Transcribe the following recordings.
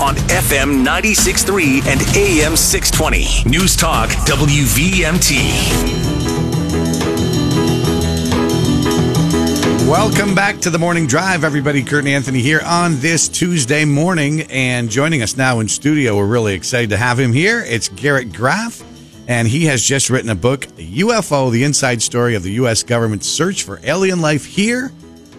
on FM 96.3 and AM 620. News Talk WVMT. Welcome back to the morning drive, everybody. Kurt and Anthony here on this Tuesday morning. And joining us now in studio, we're really excited to have him here. It's Garrett Graff, and he has just written a book, UFO The Inside Story of the U.S. Government's Search for Alien Life Here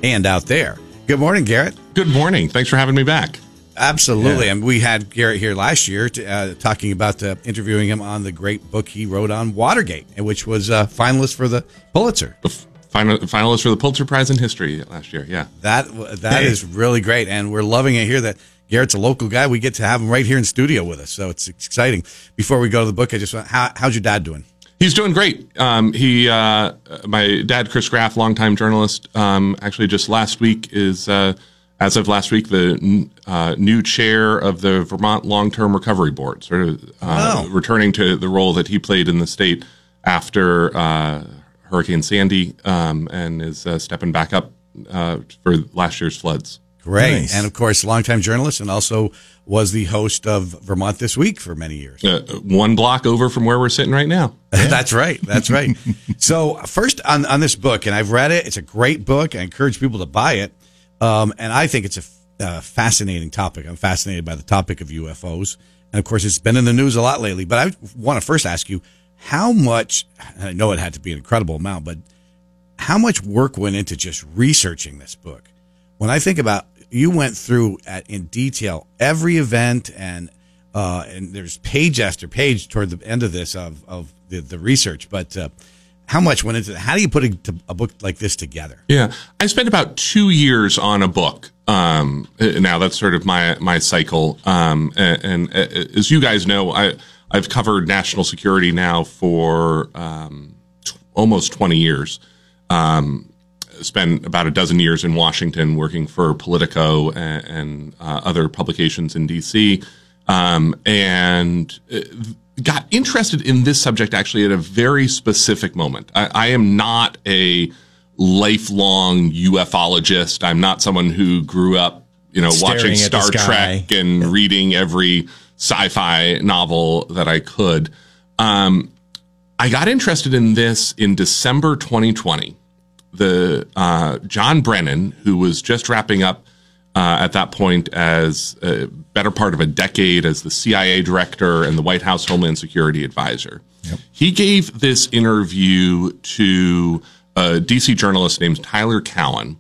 and Out There. Good morning, Garrett. Good morning. Thanks for having me back. Absolutely. Yeah. And we had Garrett here last year to, uh, talking about uh, interviewing him on the great book he wrote on Watergate, which was a finalist for the Pulitzer. Final, finalist for the Pulitzer Prize in History last year. Yeah, that that hey. is really great, and we're loving it here. That Garrett's a local guy. We get to have him right here in studio with us, so it's exciting. Before we go to the book, I just want how, how's your dad doing? He's doing great. Um, he, uh, my dad, Chris Graff, longtime journalist, um, actually just last week is, uh, as of last week, the uh, new chair of the Vermont Long Term Recovery Board, sort of uh, oh. returning to the role that he played in the state after uh, Hurricane Sandy um, and is uh, stepping back up uh, for last year's floods. Great. Nice. And of course, longtime journalist and also was the host of Vermont This Week for many years. Uh, one block over from where we're sitting right now. That's right. That's right. so, first on, on this book, and I've read it, it's a great book. I encourage people to buy it. Um, and I think it's a fascinating topic. I'm fascinated by the topic of UFOs. And of course, it's been in the news a lot lately. But I want to first ask you how much, I know it had to be an incredible amount, but how much work went into just researching this book? When I think about you went through at, in detail every event and uh, and there's page after page toward the end of this of, of the, the research, but uh, how much went into How do you put a, a, book like this together? Yeah, I spent about two years on a book. Um, now that's sort of my my cycle. Um, and, and, uh, as you guys know, I I've covered national security now for um, t- almost 20 years. Um, spent about a dozen years in Washington working for Politico and, and uh, other publications in DC, um, and uh, got interested in this subject actually at a very specific moment. I, I am not a lifelong ufologist. I'm not someone who grew up, you know, Staring watching Star Trek and reading every sci-fi novel that I could. Um, I got interested in this in December 2020. The uh, John Brennan, who was just wrapping up uh, at that point as a better part of a decade as the CIA director and the White House Homeland Security advisor, yep. he gave this interview to a DC journalist named Tyler Cowen,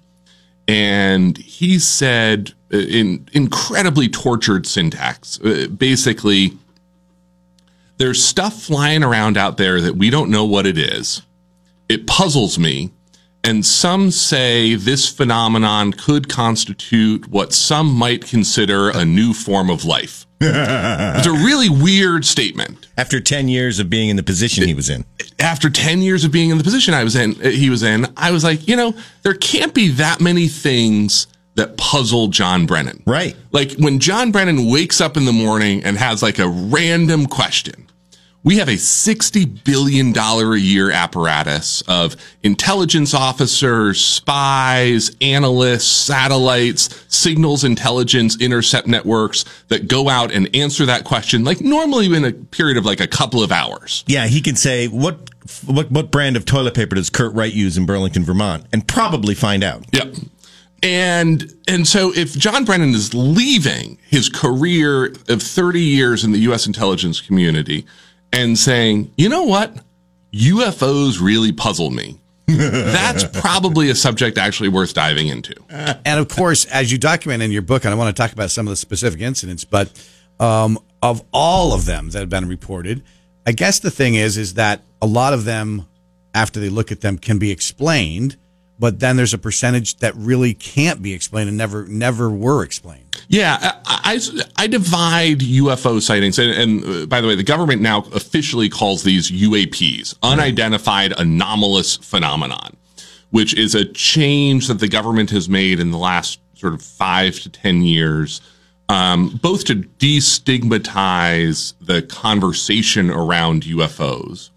and he said in incredibly tortured syntax. Uh, basically, there's stuff flying around out there that we don't know what it is. It puzzles me. And some say this phenomenon could constitute what some might consider a new form of life. it's a really weird statement. After 10 years of being in the position he was in. After 10 years of being in the position I was in, uh, he was in, I was like, you know, there can't be that many things that puzzle John Brennan. Right. Like when John Brennan wakes up in the morning and has like a random question. We have a $60 billion a year apparatus of intelligence officers, spies, analysts, satellites, signals intelligence, intercept networks that go out and answer that question, like normally in a period of like a couple of hours. Yeah, he can say, what, what, what brand of toilet paper does Kurt Wright use in Burlington, Vermont? And probably find out. Yep. And and so if John Brennan is leaving his career of 30 years in the US intelligence community and saying, "You know what? UFOs really puzzle me." That's probably a subject actually worth diving into. And of course, as you document in your book, and I want to talk about some of the specific incidents, but um, of all of them that have been reported, I guess the thing is, is that a lot of them, after they look at them, can be explained but then there's a percentage that really can't be explained and never never were explained. Yeah, I, I, I divide UFO sightings, and, and, uh, by the way, the government now officially calls these UAPs, unidentified anomalous phenomenon, which is a change that the government has made in the last sort of five to ten years. Um, both to destigmatize the conversation around UFOs,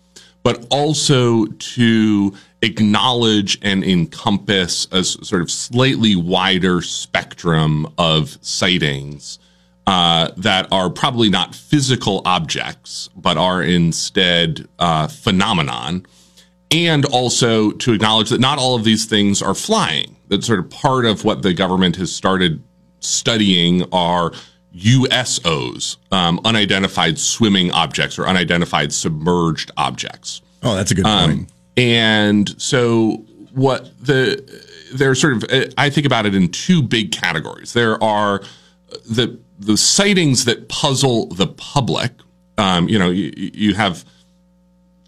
but also to acknowledge and encompass a sort of slightly wider spectrum of sightings uh, that are probably not physical objects, but are instead uh, phenomenon. And also to acknowledge that not all of these things are flying. That sort of part of what the government has started studying are USOs, um, unidentified swimming objects or unidentified submerged objects. Oh, that's a good point. And so what the there's sort of I think about it in two big categories. There are the the sightings that puzzle the public. Um, you know, you, you have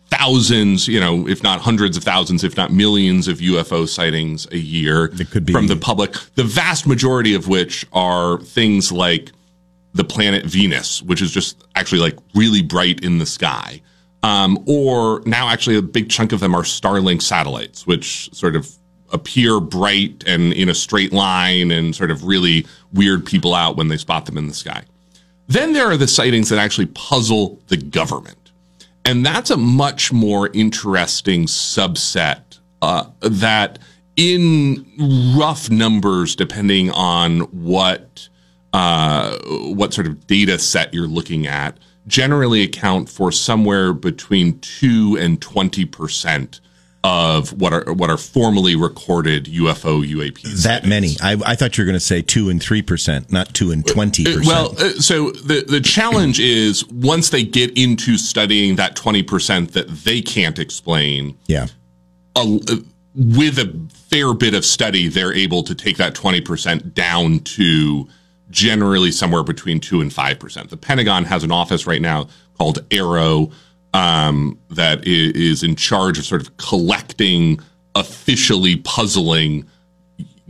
thousands, you know, if not hundreds of thousands, if not millions of UFO sightings a year could be- from the public. The vast majority of which are things like the planet Venus, which is just actually like really bright in the sky. Um, or now actually a big chunk of them are Starlink satellites, which sort of appear bright and in a straight line and sort of really weird people out when they spot them in the sky. Then there are the sightings that actually puzzle the government. And that's a much more interesting subset uh, that, in rough numbers, depending on what uh, what sort of data set you're looking at, generally account for somewhere between two and twenty percent of what are what are formally recorded UFO UAP. That sightings. many. I, I thought you were going to say two and three percent, not two and twenty percent. Well, uh, so the the challenge is once they get into studying that twenty percent that they can't explain, yeah. a, uh, with a fair bit of study, they're able to take that twenty percent down to generally somewhere between two and five percent. The Pentagon has an office right now called AARO um, that is in charge of sort of collecting officially puzzling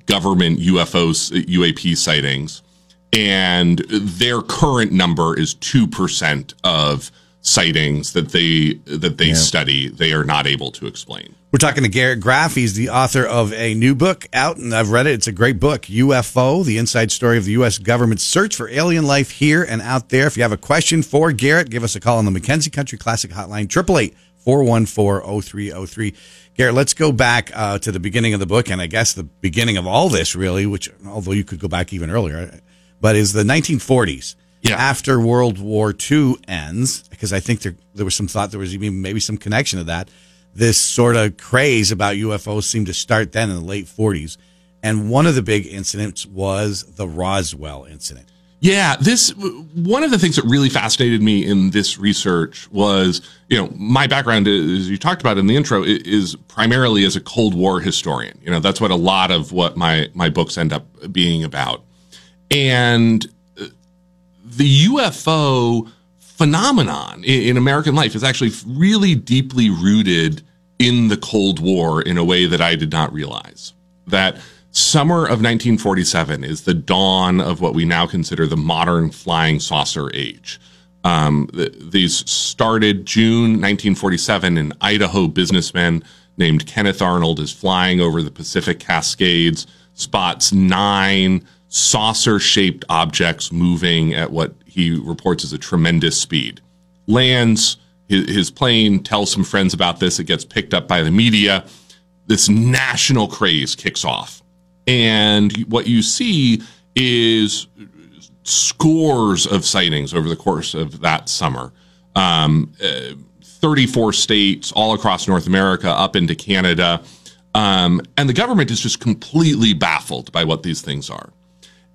government UFOs, UAP sightings, and their current number is two percent of sightings that they that they study. They are not able to explain. We're talking to Garrett Graff. He's the author of a new book out, and I've read it. It's a great book, UFO, the inside story of the U.S. government's search for alien life here and out there. If you have a question for Garrett, give us a call on the McKenzie Country Classic Hotline, 888 414 0303. Garrett, let's go back uh, to the beginning of the book, and I guess the beginning of all this, really, which, although you could go back even earlier, but is the 1940s. Yeah. After World War II ends, because I think there there was some thought there was even maybe some connection to that. This sort of craze about UFOs seemed to start then in the late 40s, and one of the big incidents was the Roswell incident. Yeah, this one of the things that really fascinated me in this research was, you know, my background as you talked about in the intro is primarily as a Cold War historian. You know, that's what a lot of what my my books end up being about. And the UFO phenomenon in, in American life is actually really deeply rooted in the Cold War in a way that I did not realize. That summer of 1947 is the dawn of what we now consider the modern flying saucer age. Um, th- these started June 1947 in Idaho. Businessman named Kenneth Arnold is flying over the Pacific Cascades, spots nine saucer shaped objects moving at what he reports as a tremendous speed. Lands his, his plane, tells some friends about this. It gets picked up by the media. This national craze kicks off. And what you see is scores of sightings over the course of that summer. Um, uh, 34 states all across North America, up into Canada. Um, and the government is just completely baffled by what these things are.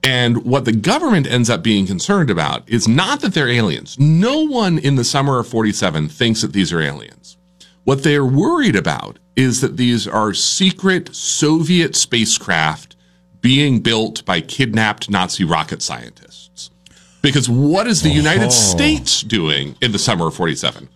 And what the government ends up being concerned about is not that they're aliens. No one in the summer of 47 thinks that these are aliens. What they're worried about is that these are secret Soviet spacecraft being built by kidnapped Nazi rocket scientists. Because what is the oh. United States doing in the summer of 47?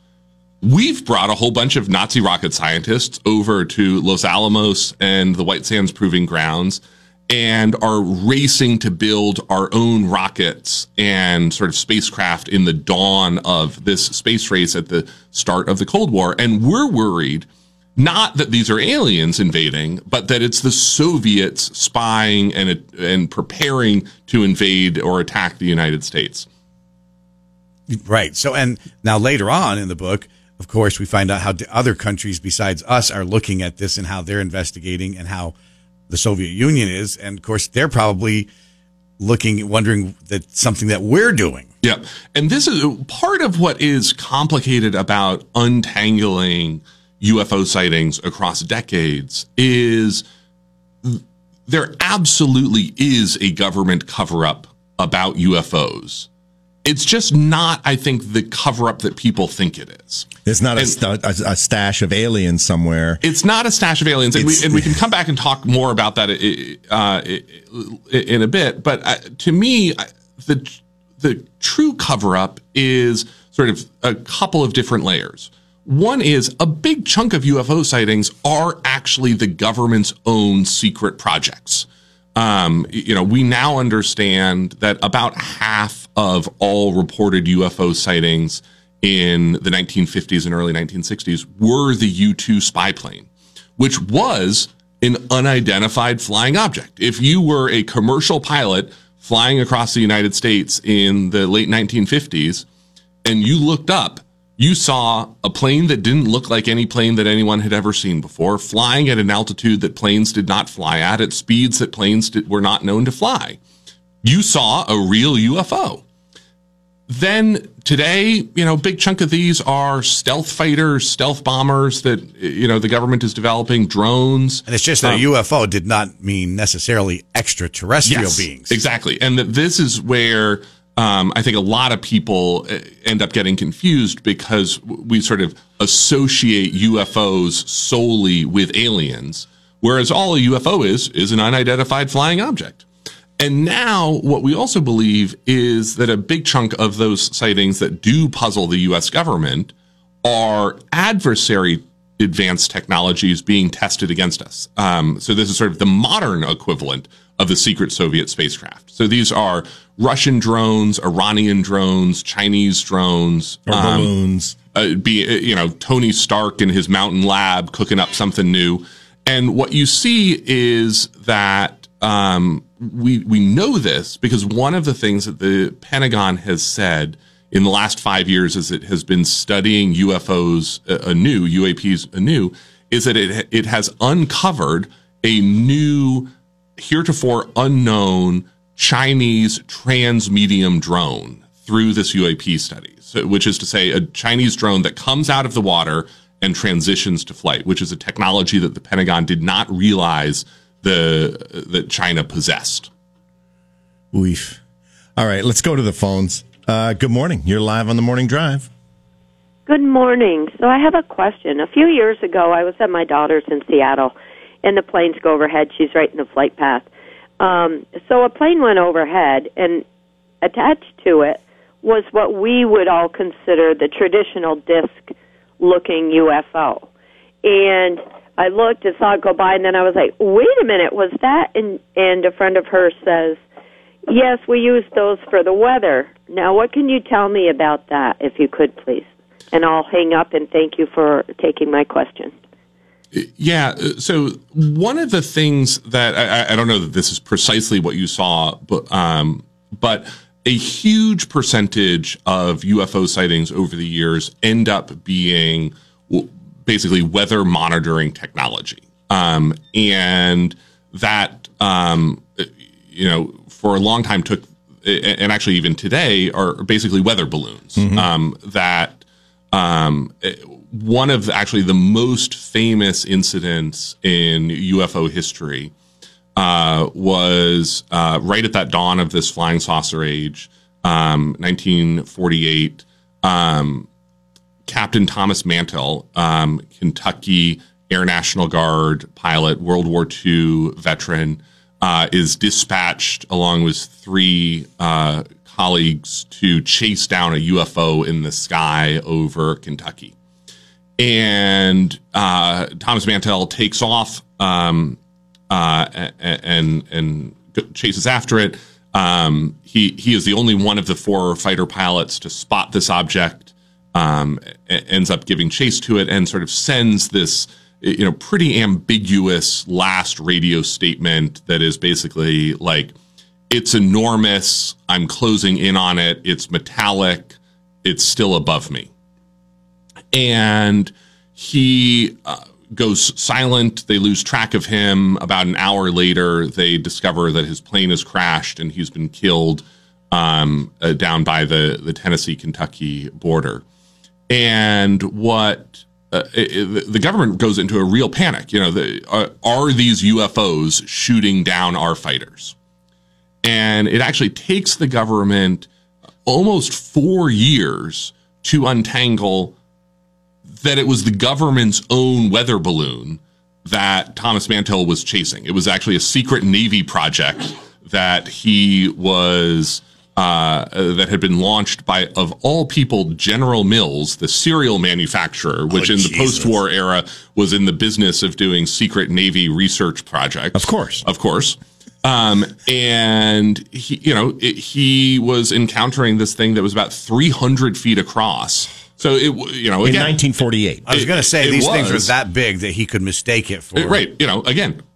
We've brought a whole bunch of Nazi rocket scientists over to Los Alamos and the White Sands Proving Grounds and are racing to build our own rockets and sort of spacecraft in the dawn of this space race at the start of the Cold War. And we're worried not that these are aliens invading, but that it's the Soviets spying and, and preparing to invade or attack the United States. Right. So, and now later on in the book, of course, we find out how other countries besides us are looking at this and how they're investigating and how the Soviet Union is. And of course, they're probably looking, wondering that something that we're doing. Yeah. And this is part of what is complicated about untangling UFO sightings across decades is there absolutely is a government cover up about UFOs. It's just not, I think, the cover up that people think it is. It's not a, st- a, a stash of aliens somewhere. It's not a stash of aliens, and we, and we can come back and talk more about that uh, in a bit. But uh, to me, the the true cover up is sort of a couple of different layers. One is a big chunk of UFO sightings are actually the government's own secret projects. Um, you know, we now understand that about half of all reported UFO sightings in the 1950s and early 1960s were the U 2 spy plane, which was an unidentified flying object. If you were a commercial pilot flying across the United States in the late 1950s and you looked up, you saw a plane that didn't look like any plane that anyone had ever seen before, flying at an altitude that planes did not fly at, at speeds that planes did, were not known to fly. You saw a real UFO. Then today, you know, big chunk of these are stealth fighters, stealth bombers that, you know, the government is developing, drones. And it's just that um, a UFO did not mean necessarily extraterrestrial yes, beings. Exactly. And that this is where um, I think a lot of people uh, end up getting confused because we sort of associate UFOs solely with aliens, whereas all a UFO is is an unidentified flying object. And now, what we also believe is that a big chunk of those sightings that do puzzle the US government are adversary advanced technologies being tested against us. Um, so, this is sort of the modern equivalent of the secret Soviet spacecraft. So, these are Russian drones, Iranian drones, Chinese drones, or um, balloons. Uh, be uh, you know Tony Stark in his mountain lab cooking up something new, and what you see is that um, we we know this because one of the things that the Pentagon has said in the last five years as it has been studying UFOs uh, anew, UAPs anew, is that it it has uncovered a new, heretofore unknown Chinese transmedium drone through this UAP study, so, which is to say, a Chinese drone that comes out of the water and transitions to flight, which is a technology that the Pentagon did not realize the that China possessed. Oof. All right, let's go to the phones. Uh, good morning. You're live on the morning drive. Good morning. So I have a question. A few years ago, I was at my daughter's in Seattle, and the planes go overhead. She's right in the flight path um, so a plane went overhead, and attached to it was what we would all consider the traditional disc-looking UFO. And I looked and saw it go by, and then I was like, "Wait a minute, was that?" And and a friend of hers says, "Yes, we use those for the weather." Now, what can you tell me about that, if you could, please? And I'll hang up and thank you for taking my question. Yeah. Uh, so one of the things that I, I, don't know that this is precisely what you saw, but um, but a huge percentage of UFO sightings over the years end up being basically weather monitoring technology, um, and that um, you know for a long time took, and actually even today are basically weather balloons mm-hmm. Um, that um, one of actually the most famous incidents in UFO history uh, was uh, right at that dawn of this flying saucer age, um, 1948. Um, Captain Thomas Mantell, um, Kentucky Air National Guard pilot, World War II veteran, uh, is dispatched along with three uh, colleagues to chase down a UFO in the sky over Kentucky and uh, Thomas Mantell takes off um, uh, and and chases after it. Um, he he is the only one of the four fighter pilots to spot this object. Um, ends up giving chase to it and sort of sends this you know pretty ambiguous last radio statement that is basically like it's enormous. I'm closing in on it. It's metallic. It's still above me and he uh, goes silent. They lose track of him. About an hour later, they discover that his plane has crashed and he's been killed um, uh, down by the, the Tennessee Kentucky border. And what uh, it, the government goes into a real panic. You know, the, uh, are these UFOs shooting down our fighters? And it actually takes the government almost four years to untangle that it was the government's own weather balloon that Thomas Mantell was chasing. It was actually a secret Navy project that he was uh, that had been launched by, of all people, General Mills, the cereal manufacturer, which Oh, in the post-war era was in the business of doing secret Navy research projects. Of course. of course. Um, and he, you know, it, he was encountering this thing that was about 300 feet across. So it, w- you know,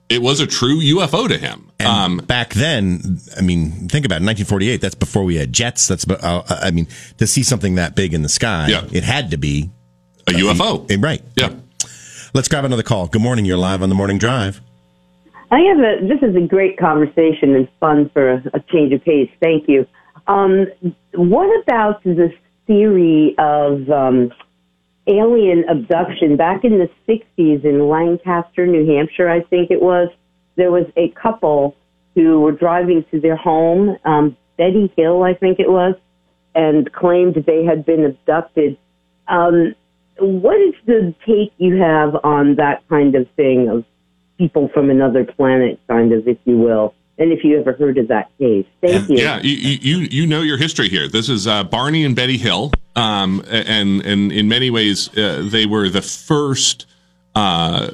in again, 1948. I was It- going to say it these things were was. that big that he could mistake it for. it- right, you know, again, it was a true UFO to him. And Um, back then, I mean, think about it, 1948. That's before we had jets. That's, uh, I mean, to see something that big in the sky, Yeah. it had to be a UFO. eh, right. Yeah. Let's grab another call. Good morning. You're live on the morning drive. I have a. This is a great conversation and fun for a, a change of pace. Thank you. Um, what about this theory of um, alien abduction? Back in the '60s in Lancaster, New Hampshire, I think it was. There was a couple who were driving to their home, um, Betty Hill, I think it was, and claimed they had been abducted. Um, what is the take you have on that kind of thing of people from another planet, kind of, if you will. And if you ever heard of that case, thank you. Yeah, you, you you know your history here. This is uh, Barney and Betty Hill, um, and and in many ways uh, they were the first, uh,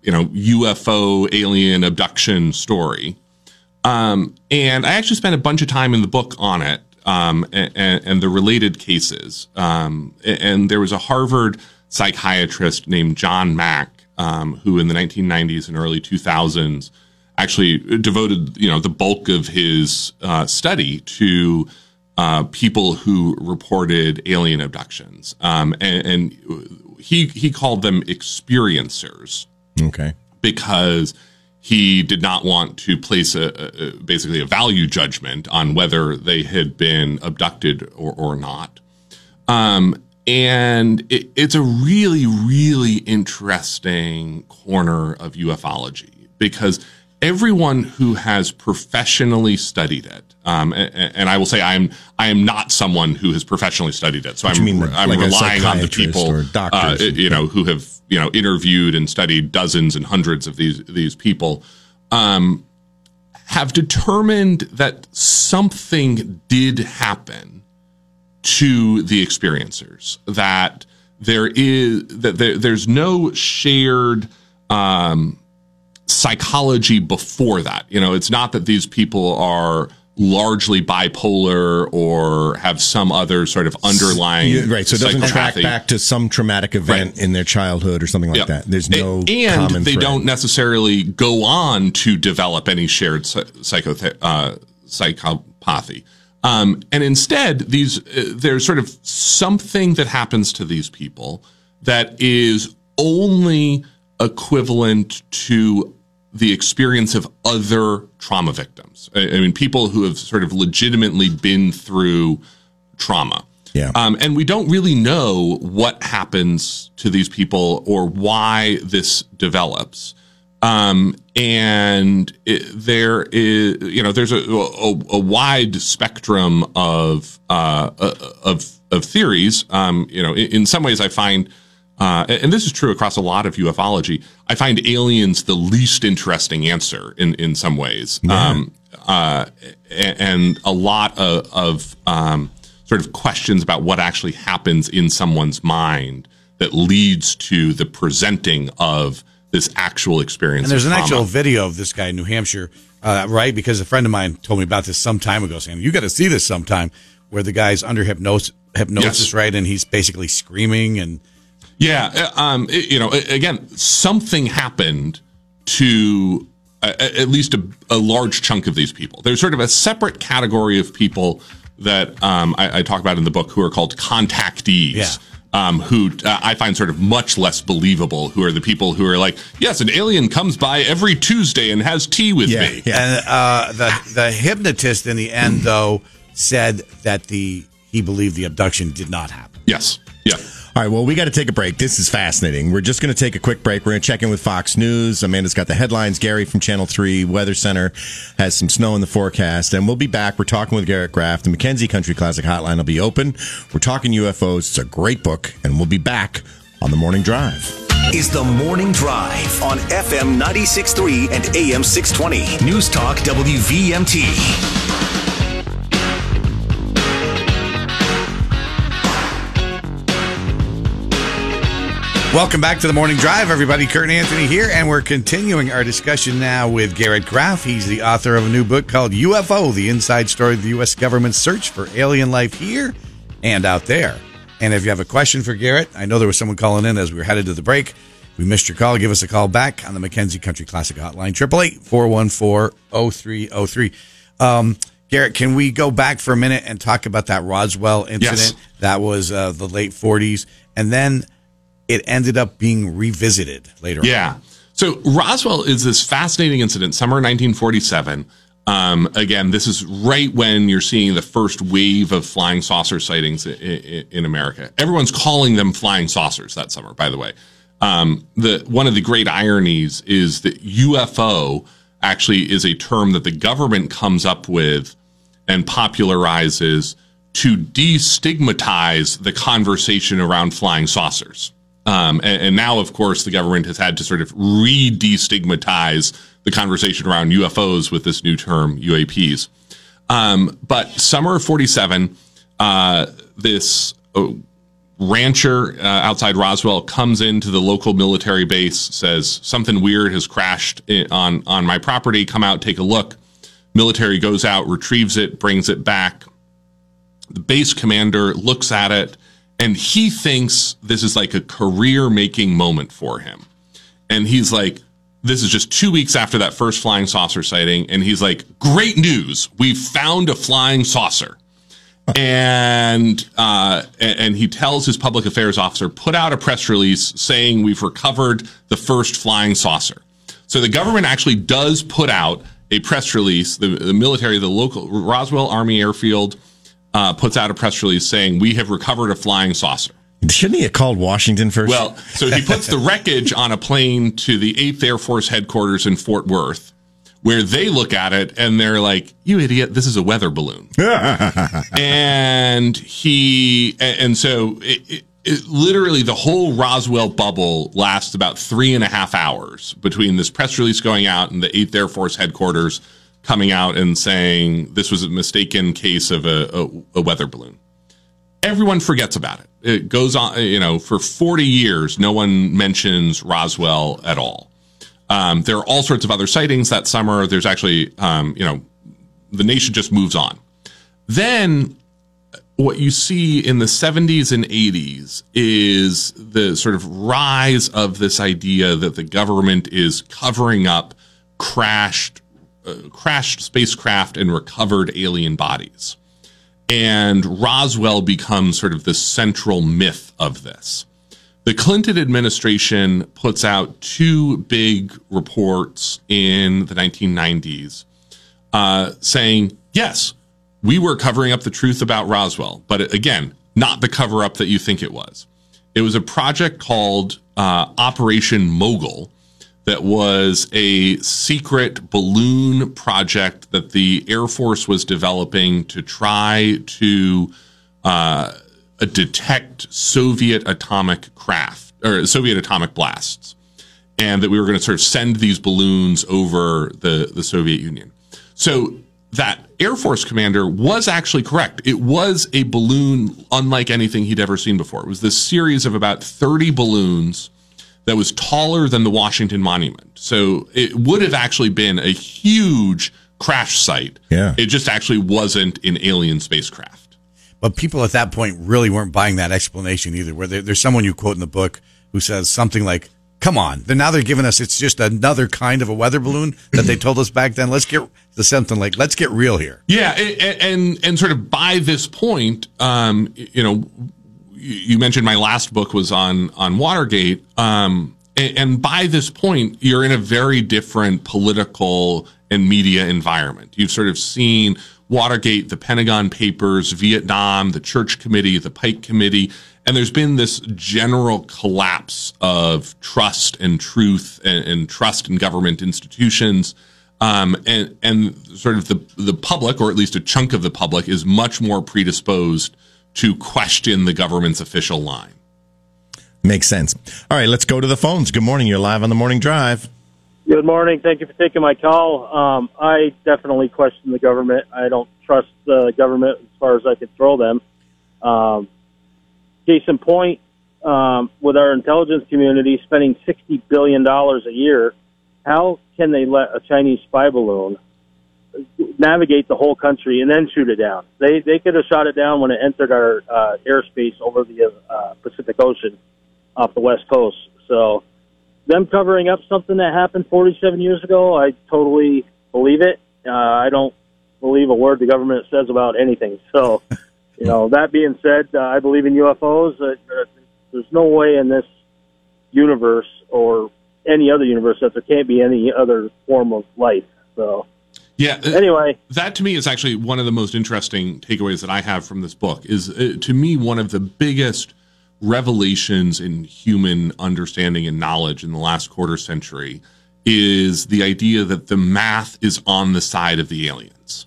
you know, UFO alien abduction story. Um, and I actually spent a bunch of time in the book on it um, and, and the related cases. Um, and there was a Harvard psychiatrist named John Mack um, who, in the 1990s and early 2000s, actually devoted you know the bulk of his uh, study to uh, people who reported alien abductions, um, and, and he he called them experiencers Okay. because he did not want to place a, a basically a value judgment on whether they had been abducted or, or not. Um, and it, it's a really, really interesting corner of ufology because everyone who has professionally studied it, um, and, and I will say I am I am not someone who has professionally studied it, so I'm mean, I'm like relying on the people, doctors? uh, you know, who have you know interviewed and studied dozens and hundreds of these these people, um, have determined that something did happen to the experiencers. That there is that there, there's no shared um, psychology before that. You know, it's not that these people are largely bipolar or have some other sort of underlying Yeah, right. So it doesn't track back to some traumatic event Right. in their childhood or something like that. There's no and common they thread. don't necessarily go on to develop any shared psy- psycho uh, psychopathy. Um, and instead, these uh, there's sort of something that happens to these people that is only equivalent to the experience of other trauma victims. I, I mean, people who have sort of legitimately been through trauma. Yeah. Um, and we don't really know what happens to these people or why this develops. Um, and it, there is, you know, there's a, a, a wide spectrum of, uh, of, of theories. Um, you know, in, in some ways I find, uh, and this is true across a lot of ufology. I find aliens the least interesting answer in, in some ways. Um, uh, and a lot of, of um, sort of questions about what actually happens in someone's mind that leads to the presenting of this actual experience. And there's an trauma. actual video of this guy in New Hampshire, uh, right? Because a friend of mine told me about this some time ago, saying you got to see this sometime, where the guy's under hypnosis, hypnosis, Yes. right, and he's basically screaming and Yeah, uh, um, it- you know, again, something happened to uh, at least a, a large chunk of these people. There's sort of a separate category of people that um, I, I talk about in the book who are called contactees. Yeah. um, who uh, I find sort of much less believable, who are the people who are like, yes, an alien comes by every Tuesday and has tea with Yeah, me. yeah. And uh, the the hypnotist in the end, though, said that the he believed the abduction did not happen. Yes. Yeah. All right, well, we got to take a break. This is fascinating. We're just going to take a quick break. We're going to check in with Fox News. Amanda's got the headlines. Gary from Channel 3 Weather Center has some snow in the forecast. And we'll be back. We're talking with Garrett Graff. The McKenzie Country Classic Hotline will be open. We're talking UFOs. It's a great book. And we'll be back on the morning drive. Is the morning drive on FM 96.3 and AM 620. News Talk WVMT. Welcome back to the Morning Drive, everybody. Kurt Anthony here, and we're continuing our discussion now with Garrett Graff. He's the author of a new book called UFO: The Inside Story of the U.S. Government's Search for Alien Life Here and Out There. And if you have a question for Garrett, I know there was someone calling in as we were headed to the break. We missed your call. Give us a call back on the McKenzie Country Classic Hotline, 888-414-0303. Um, Garrett, can we go back for a minute and talk about that Roswell incident? Yes. That was uh, the late 40s. And then it ended up being revisited later on. Yeah. So Roswell is this fascinating incident, summer 1947. Um, again, this is right when you're seeing the first wave of flying saucer sightings in, in America. Everyone's calling them flying saucers that summer, by the way. Um, the one of the great ironies is that UFO actually is a term that the government comes up with and popularizes to destigmatize the conversation around flying saucers. Um, and, and now, of course, the government has had to sort of re destigmatize the conversation around UFOs with this new term, UAPs. Um, but summer of 47, uh, this uh, rancher uh, outside Roswell comes into the local military base, says something weird has crashed on, on my property. Come out, take a look. Military goes out, retrieves it, brings it back. The base commander looks at it and he thinks this is like a career making moment for him. And he's like, this is just two weeks after that first flying saucer sighting. And he's like, great news. We've found a flying saucer. and, uh, and he tells his public affairs officer, put out a press release saying we've recovered the first flying saucer. So the government actually does put out a press release. The, the military, the local Roswell Army Airfield, uh, puts out a press release saying we have recovered a flying saucer. Shouldn't he have called Washington first? Well, so he puts the wreckage on a plane to the 8th Air Force headquarters in Fort Worth, where they look at it and they're like, "You idiot! This is a weather balloon." and he, and, so it, it, it, literally the whole Roswell bubble lasts about three and a half hours between this press release going out and the 8th Air Force headquarters coming out and saying this was a mistaken case of a, a, a weather balloon everyone forgets about it. It goes on, you know, for 40 years, no one mentions Roswell at all. Um, there are all sorts of other sightings that summer. There's actually, um, you know, the nation just moves on. Then what you see in the 70s and 80s is the sort of rise of this idea that the government is covering up crashed, uh, crashed spacecraft and recovered alien bodies and Roswell becomes sort of the central myth of this. The Clinton administration puts out two big reports in the 1990s uh, saying, yes, we were covering up the truth about Roswell, but again, not the cover up that you think it was. It was a project called uh, Operation Mogul that was a secret balloon project that the Air Force was developing to try to uh, detect Soviet atomic craft or Soviet atomic blasts, and that we were going to sort of send these balloons over the, the Soviet Union. So that Air Force commander was actually correct. It was a balloon unlike anything he'd ever seen before. It was this series of about 30 balloons that was taller than the Washington Monument. So it would have actually been a huge crash site. Yeah. It just actually wasn't an alien spacecraft. But people at that point really weren't buying that explanation either. Where there, there's someone you quote in the book who says something like, "Come on, then now they're giving us it's just another kind of a weather balloon that they told us back then. Let's get to something like let's get real here." Yeah, and and, and sort of by this point, um, you know, you mentioned my last book was on on Watergate, um, and, and by this point, you're in a very different political and media environment. You've sort of seen Watergate, the Pentagon Papers, Vietnam, the Church Committee, the Pike Committee, and there's been this general collapse of trust and truth and, and trust in government institutions. Um, and and sort of the the public, or at least a chunk of the public, is much more predisposed to question the government's official line. Makes sense. All right, let's go to the phones. Good morning. You're live on the morning drive. Good morning. Thank you for taking my call. Um, I definitely question the government. I don't trust the government as far as I can throw them. Um, case in point, um, with our intelligence community spending $60 billion a year, how can they let a Chinese spy balloon navigate the whole country and then shoot it down? They, they could have shot it down when it entered our uh, airspace over the uh, Pacific Ocean off the West Coast. So, them covering up something that happened 47 years ago, I totally believe it. Uh, I don't believe a word the government says about anything. So, you know, that being said, uh, I believe in UFOs. Uh, there's no way in this universe or any other universe that there can't be any other form of life. So, yeah. uh, anyway, that to me is actually one of the most interesting takeaways that I have from this book. Is uh, to me one of the biggest revelations in human understanding and knowledge in the last quarter century is the idea that the math is on the side of the aliens.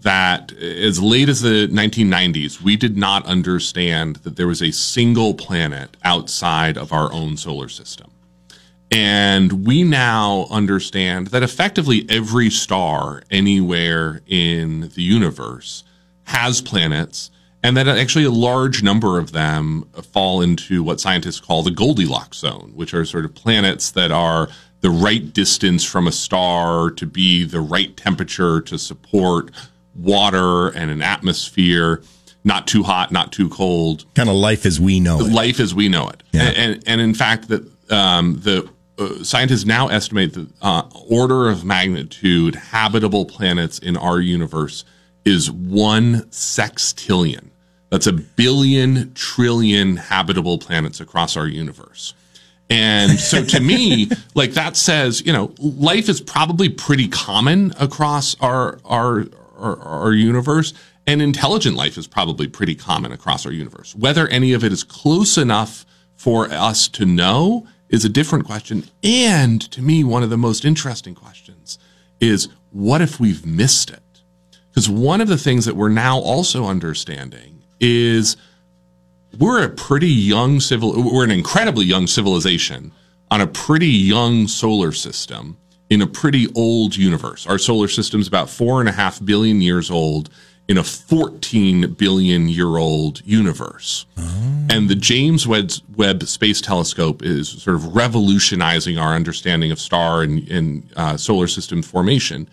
That as late as the 1990s, we did not understand that there was a single planet outside of our own solar system. And we now understand that effectively every star anywhere in the universe has planets and that actually a large number of them fall into what scientists call the Goldilocks zone, which are sort of planets that are the right distance from a star to be the right temperature to support water and an atmosphere, not too hot, not too cold. Kind of life as we know it. Life as we know it. Yeah. And, and, and in fact, that um, the uh, scientists now estimate the uh, order of magnitude habitable planets in our universe is one sextillion. That's a billion trillion habitable planets across our universe. And so to me, like that says, you know, life is probably pretty common across our, our, our, our universe and intelligent life is probably pretty common across our universe. Whether any of it is close enough for us to know is a different question. And to me, one of the most interesting questions is what if we've missed it? Because one of the things that we're now also understanding is we're a pretty young civil, we're an incredibly young civilization on a pretty young solar system in a pretty old universe. Our solar system's about four and a half billion years old in a 14 billion year old universe. And the James Webb, Webb Space Telescope is sort of revolutionizing our understanding of star and, and uh, solar system formation.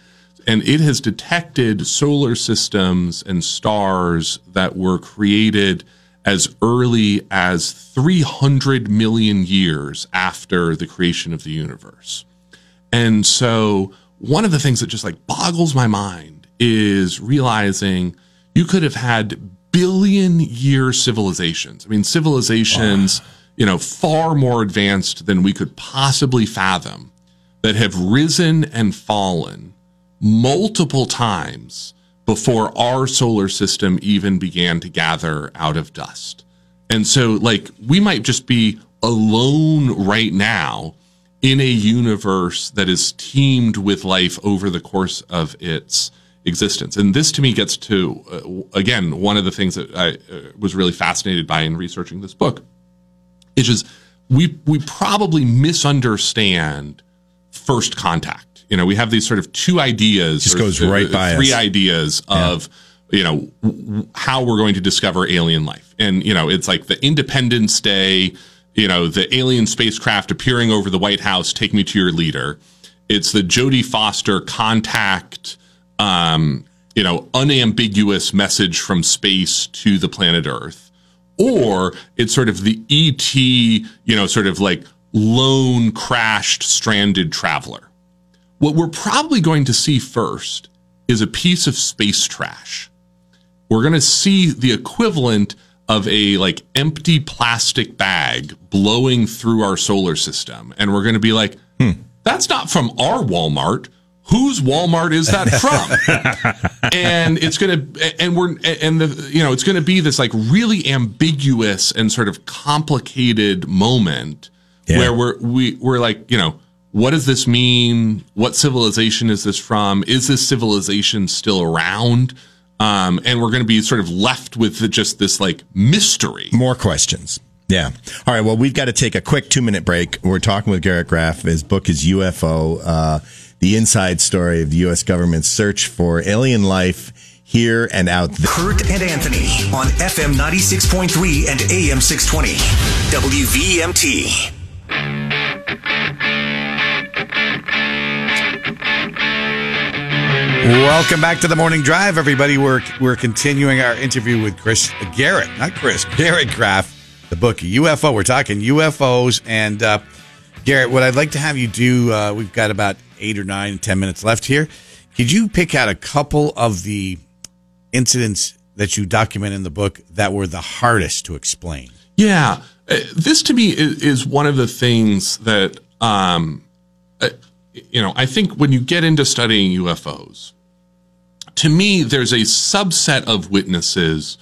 And it has detected solar systems and stars that were created as early as 300 million years after the creation of the universe. And so one of the things that just like boggles my mind is realizing you could have had billion year civilizations. I mean, civilizations, you know, far more advanced than we could possibly fathom that have risen and fallen multiple times before our solar system even began to gather out of dust. And so, like, we might just be alone right now in a universe that is teemed with life over the course of its existence. And this to me gets to, uh, again, one of the things that I uh, was really fascinated by in researching this book, is just we, we probably misunderstand first contact. You know, we have these sort of two ideas, Just goes th- right by three us. ideas of, you know, w- how we're going to discover alien life. And, you know, it's like the Independence Day, you know, the alien spacecraft appearing over the White House, take me to your leader. It's the Jodie Foster contact, um, you know, unambiguous message from space to the planet Earth. Or it's sort of the ET, you know, sort of like lone crashed stranded traveler. What we're probably going to see first is a piece of space trash. We're going to see the equivalent of a like empty plastic bag blowing through our solar system. And we're going to be like, hmm, that's not from our Walmart. Whose Walmart is that from? and it's going to, and we're, and the, you know, it's going to be this like really ambiguous and sort of complicated moment yeah. where we're, we, we're like, you know, what does this mean? What civilization is this from? Is this civilization still around? Um, and we're going to be sort of left with just this like mystery. More questions. Yeah. All right. Well, we've got to take a quick two minute break. We're talking with Garrett Graff. His book is UFO, uh, the inside story of the U.S. government's search for alien life here and out there. Kurt and Anthony on FM 96.3 and AM 620. WVMT. Welcome back to the morning drive, everybody. We're we're continuing our interview with Chris Garrett, not Chris Garrett Graff, the book UFO. We're talking UFOs, and uh, Garrett, what I'd like to have you do, uh, we've got about eight or nine, ten minutes left here. Could you pick out a couple of the incidents that you document in the book that were the hardest to explain? Yeah, uh, this to me is, one of the things that. Um, uh, you know, I think when you get into studying UFOs, to me, there's a subset of witnesses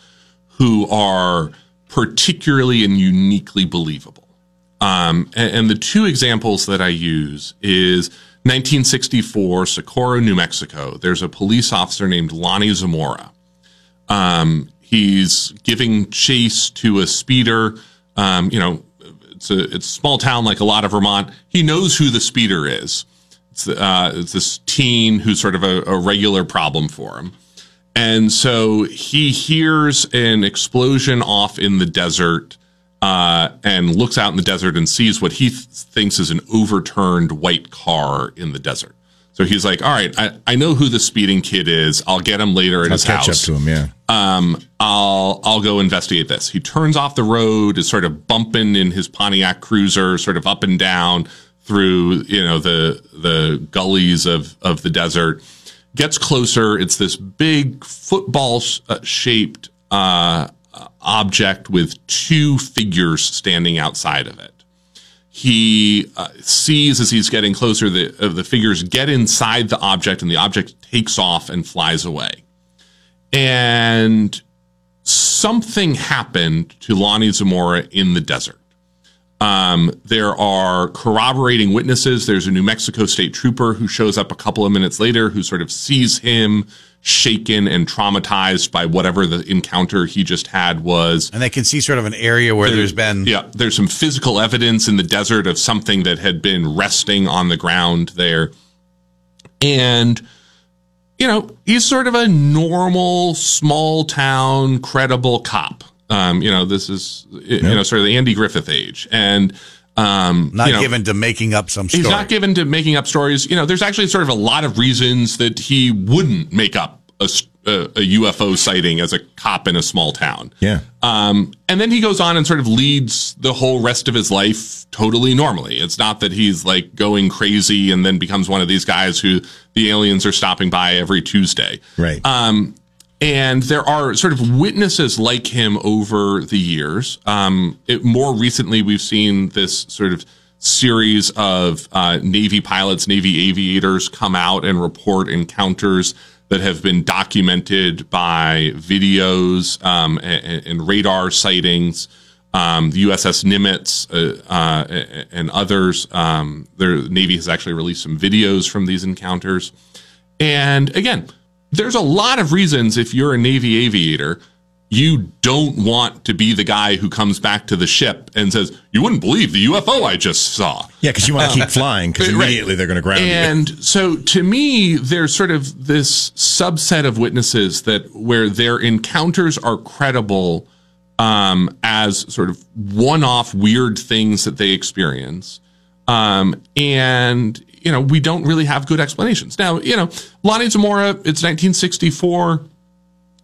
who are particularly and uniquely believable. Um, and, and, the two examples that I use is 1964, Socorro, New Mexico. There's a police officer named Lonnie Zamora. Um, he's giving chase to a speeder. Um, you know, it's a, it's a small town like a lot of Vermont. He knows who the speeder is. It's, uh, it's this teen who's sort of a, a regular problem for him. And so he hears an explosion off in the desert uh, and looks out in the desert and sees what he th- thinks is an overturned white car in the desert. So he's like, all right, I, I know who the speeding kid is. I'll get him later at I'll his catch house. up to him, yeah. Um, I'll I'll go investigate this. He turns off the road, is sort of bumping in his Pontiac Cruiser, sort of up and down, through you know the the gullies of of the desert gets closer it's this big football uh, shaped uh, object with two figures standing outside of it. He uh, sees as he's getting closer the uh, the figures get inside the object and the object takes off and flies away. And something happened to Lonnie Zamora in the desert. Um, there are corroborating witnesses. There's a New Mexico state trooper who shows up a couple of minutes later who sort of sees him shaken and traumatized by whatever the encounter he just had was. And they can see sort of an area where there, has been. Yeah, there's some physical evidence in the desert of something that had been resting on the ground there. And, you know, he's sort of a normal, small town, credible cop. Um, you know, this is you know sort of the Andy Griffith age, and um, not you know, given to making up some. Story. He's not given to making up stories. You know, there's actually sort of a lot of reasons that he wouldn't make up a, a, a UFO sighting as a cop in a small town. Yeah. Um, and then he goes on and sort of leads the whole rest of his life totally normally. It's not that he's like going crazy and then becomes one of these guys who the aliens are stopping by every Tuesday. Right. Um, and there are sort of witnesses like him over the years. Um, it, more recently, we've seen this sort of series of uh, Navy pilots, Navy aviators come out and report encounters that have been documented by videos um, and, and, radar sightings. Um, the USS Nimitz uh, uh, and others. Um, the Navy has actually released some videos from these encounters. And again, there's a lot of reasons if you're a Navy aviator, you don't want to be the guy who comes back to the ship and says, "You wouldn't believe the UFO I just saw." Yeah, because you want to keep flying because immediately right. they're going to ground and you. And so, to me, there's sort of this subset of witnesses that where their encounters are credible um, as sort of one-off weird things that they experience, um, and you know, we don't really have good explanations. Now, you know, Lonnie Zamora, it's 1964.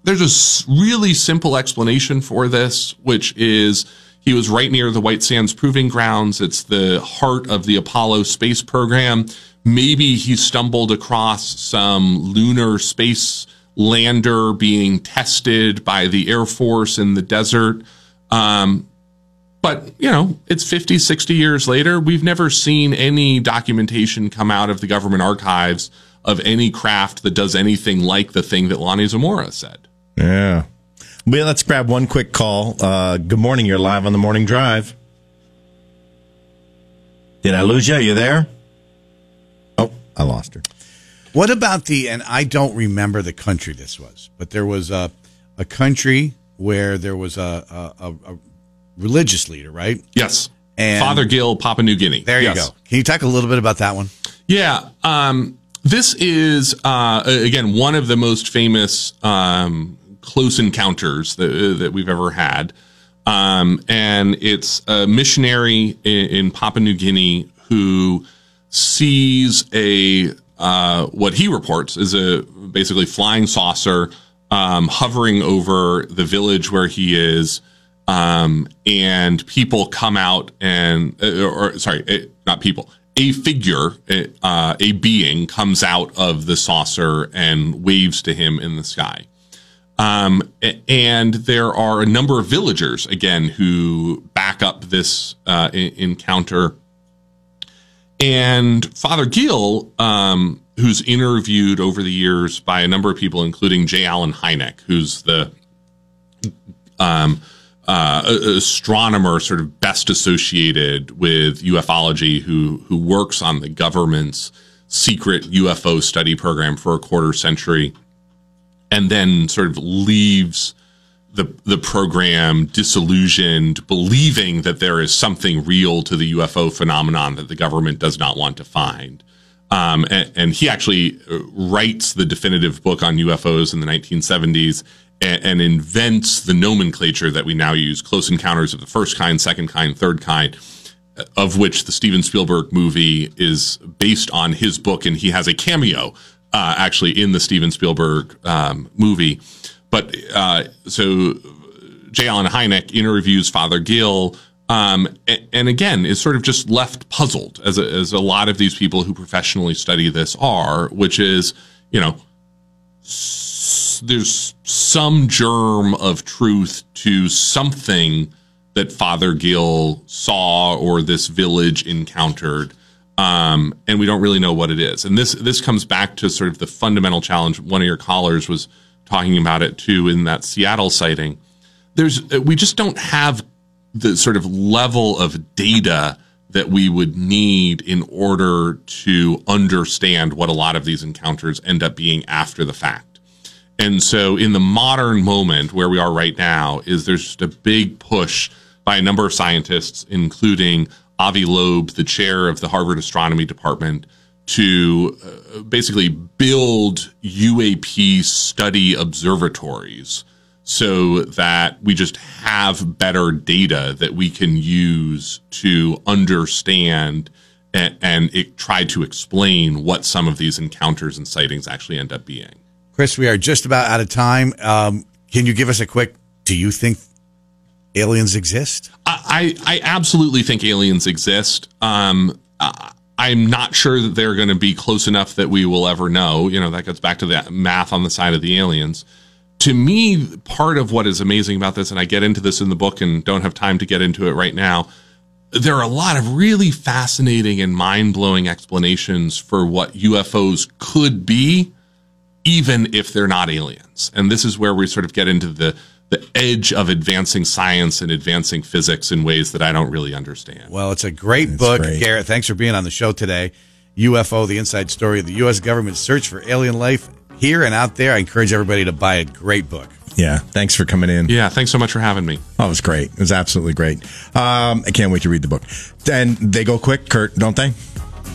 There's a really simple explanation for this, which is he was right near the White Sands Proving Grounds. It's the heart of the Apollo space program. Maybe he stumbled across some lunar space lander being tested by the Air Force in the desert. Um, but, you know, it's 50, 60 years later. We've never seen any documentation come out of the government archives of any craft that does anything like the thing that Lonnie Zamora said. Yeah. Well, let's grab one quick call. Uh, good morning. You're live on the morning drive. Did I lose you? Are you there? Oh, I lost her. What about the, and I don't remember the country this was, but there was a, a country where there was a, a, a, a religious leader, right? Yes. And- Father Gill, Papua New Guinea. There you go. Can you talk a little bit about that one? Yeah. Um, this is, uh, again, one of the most famous um, close encounters that, that we've ever had. Um, and it's a missionary in, in Papua New Guinea who sees a uh, what he reports is a basically flying saucer um, hovering over the village where he is, um, and people come out and uh, or sorry, eh, not people. A figure, uh, a being, comes out of the saucer and waves to him in the sky. Um, and there are a number of villagers again who back up this uh, encounter. And Father Gill, um, who's interviewed over the years by a number of people, including J. Allen Hynek, who's the um, uh, astronomer sort of best associated with ufology, who who works on the government's secret UFO study program for a quarter century, and then sort of leaves the the program disillusioned, believing that there is something real to the UFO phenomenon that the government does not want to find. Um, and, and he actually uh, writes the definitive book on UFOs in the 1970s and, and invents the nomenclature that we now use: close encounters of the first kind, second kind, third kind of which the Steven Spielberg movie is based on his book, and he has a cameo uh, actually in the Steven Spielberg um, movie. But uh, so J. Allen Hynek interviews Father Gill, um, and, and again is sort of just left puzzled, as a, as a lot of these people who professionally study this are, which is you know there's some germ of truth to something that Father Gill saw or this village encountered. Um, and we don't really know what it is. And this this comes back to sort of the fundamental challenge. One of your callers was talking about it too in that Seattle sighting. There's we just don't have the sort of level of data that we would need in order to understand what a lot of these encounters end up being after the fact. And so in the modern moment where we are right now is there's just a big push by a number of scientists, including Avi Loeb, the chair of the Harvard Astronomy Department, to uh, basically build UAP study observatories so that we just have better data that we can use to understand and, and it, try to explain what some of these encounters and sightings actually end up being. Chris, we are just about out of time. Um, can you give us a quick? Do you think aliens exist? I, I absolutely think aliens exist. Um, I- I'm not sure that they're going to be close enough that we will ever know. You know, that gets back to that math on the side of the aliens. To me, part of what is amazing about this, and I get into this in the book and don't have time to get into it right now, there are a lot of really fascinating and mind blowing explanations for what UFOs could be, even if they're not aliens. And this is where we sort of get into the the edge of advancing science and advancing physics in ways that I don't really understand. Well, it's a great book, great. Garrett. Thanks for being on the show today. UFO: The Inside Story of the U.S. Government's Search for Alien Life here and out there. I encourage everybody to buy a Great book. Yeah. Thanks for coming in. Yeah, thanks so much for having me. Oh, it was great. It was absolutely great. Um, I can't wait to read the book. And they go quick, Kurt, don't they?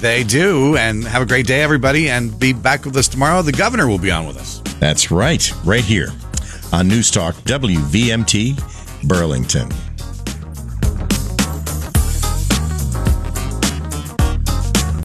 They do. And have a great day, everybody. And be back with us tomorrow. The governor will be on with us. That's right. Right here on News Talk WVMT Burlington.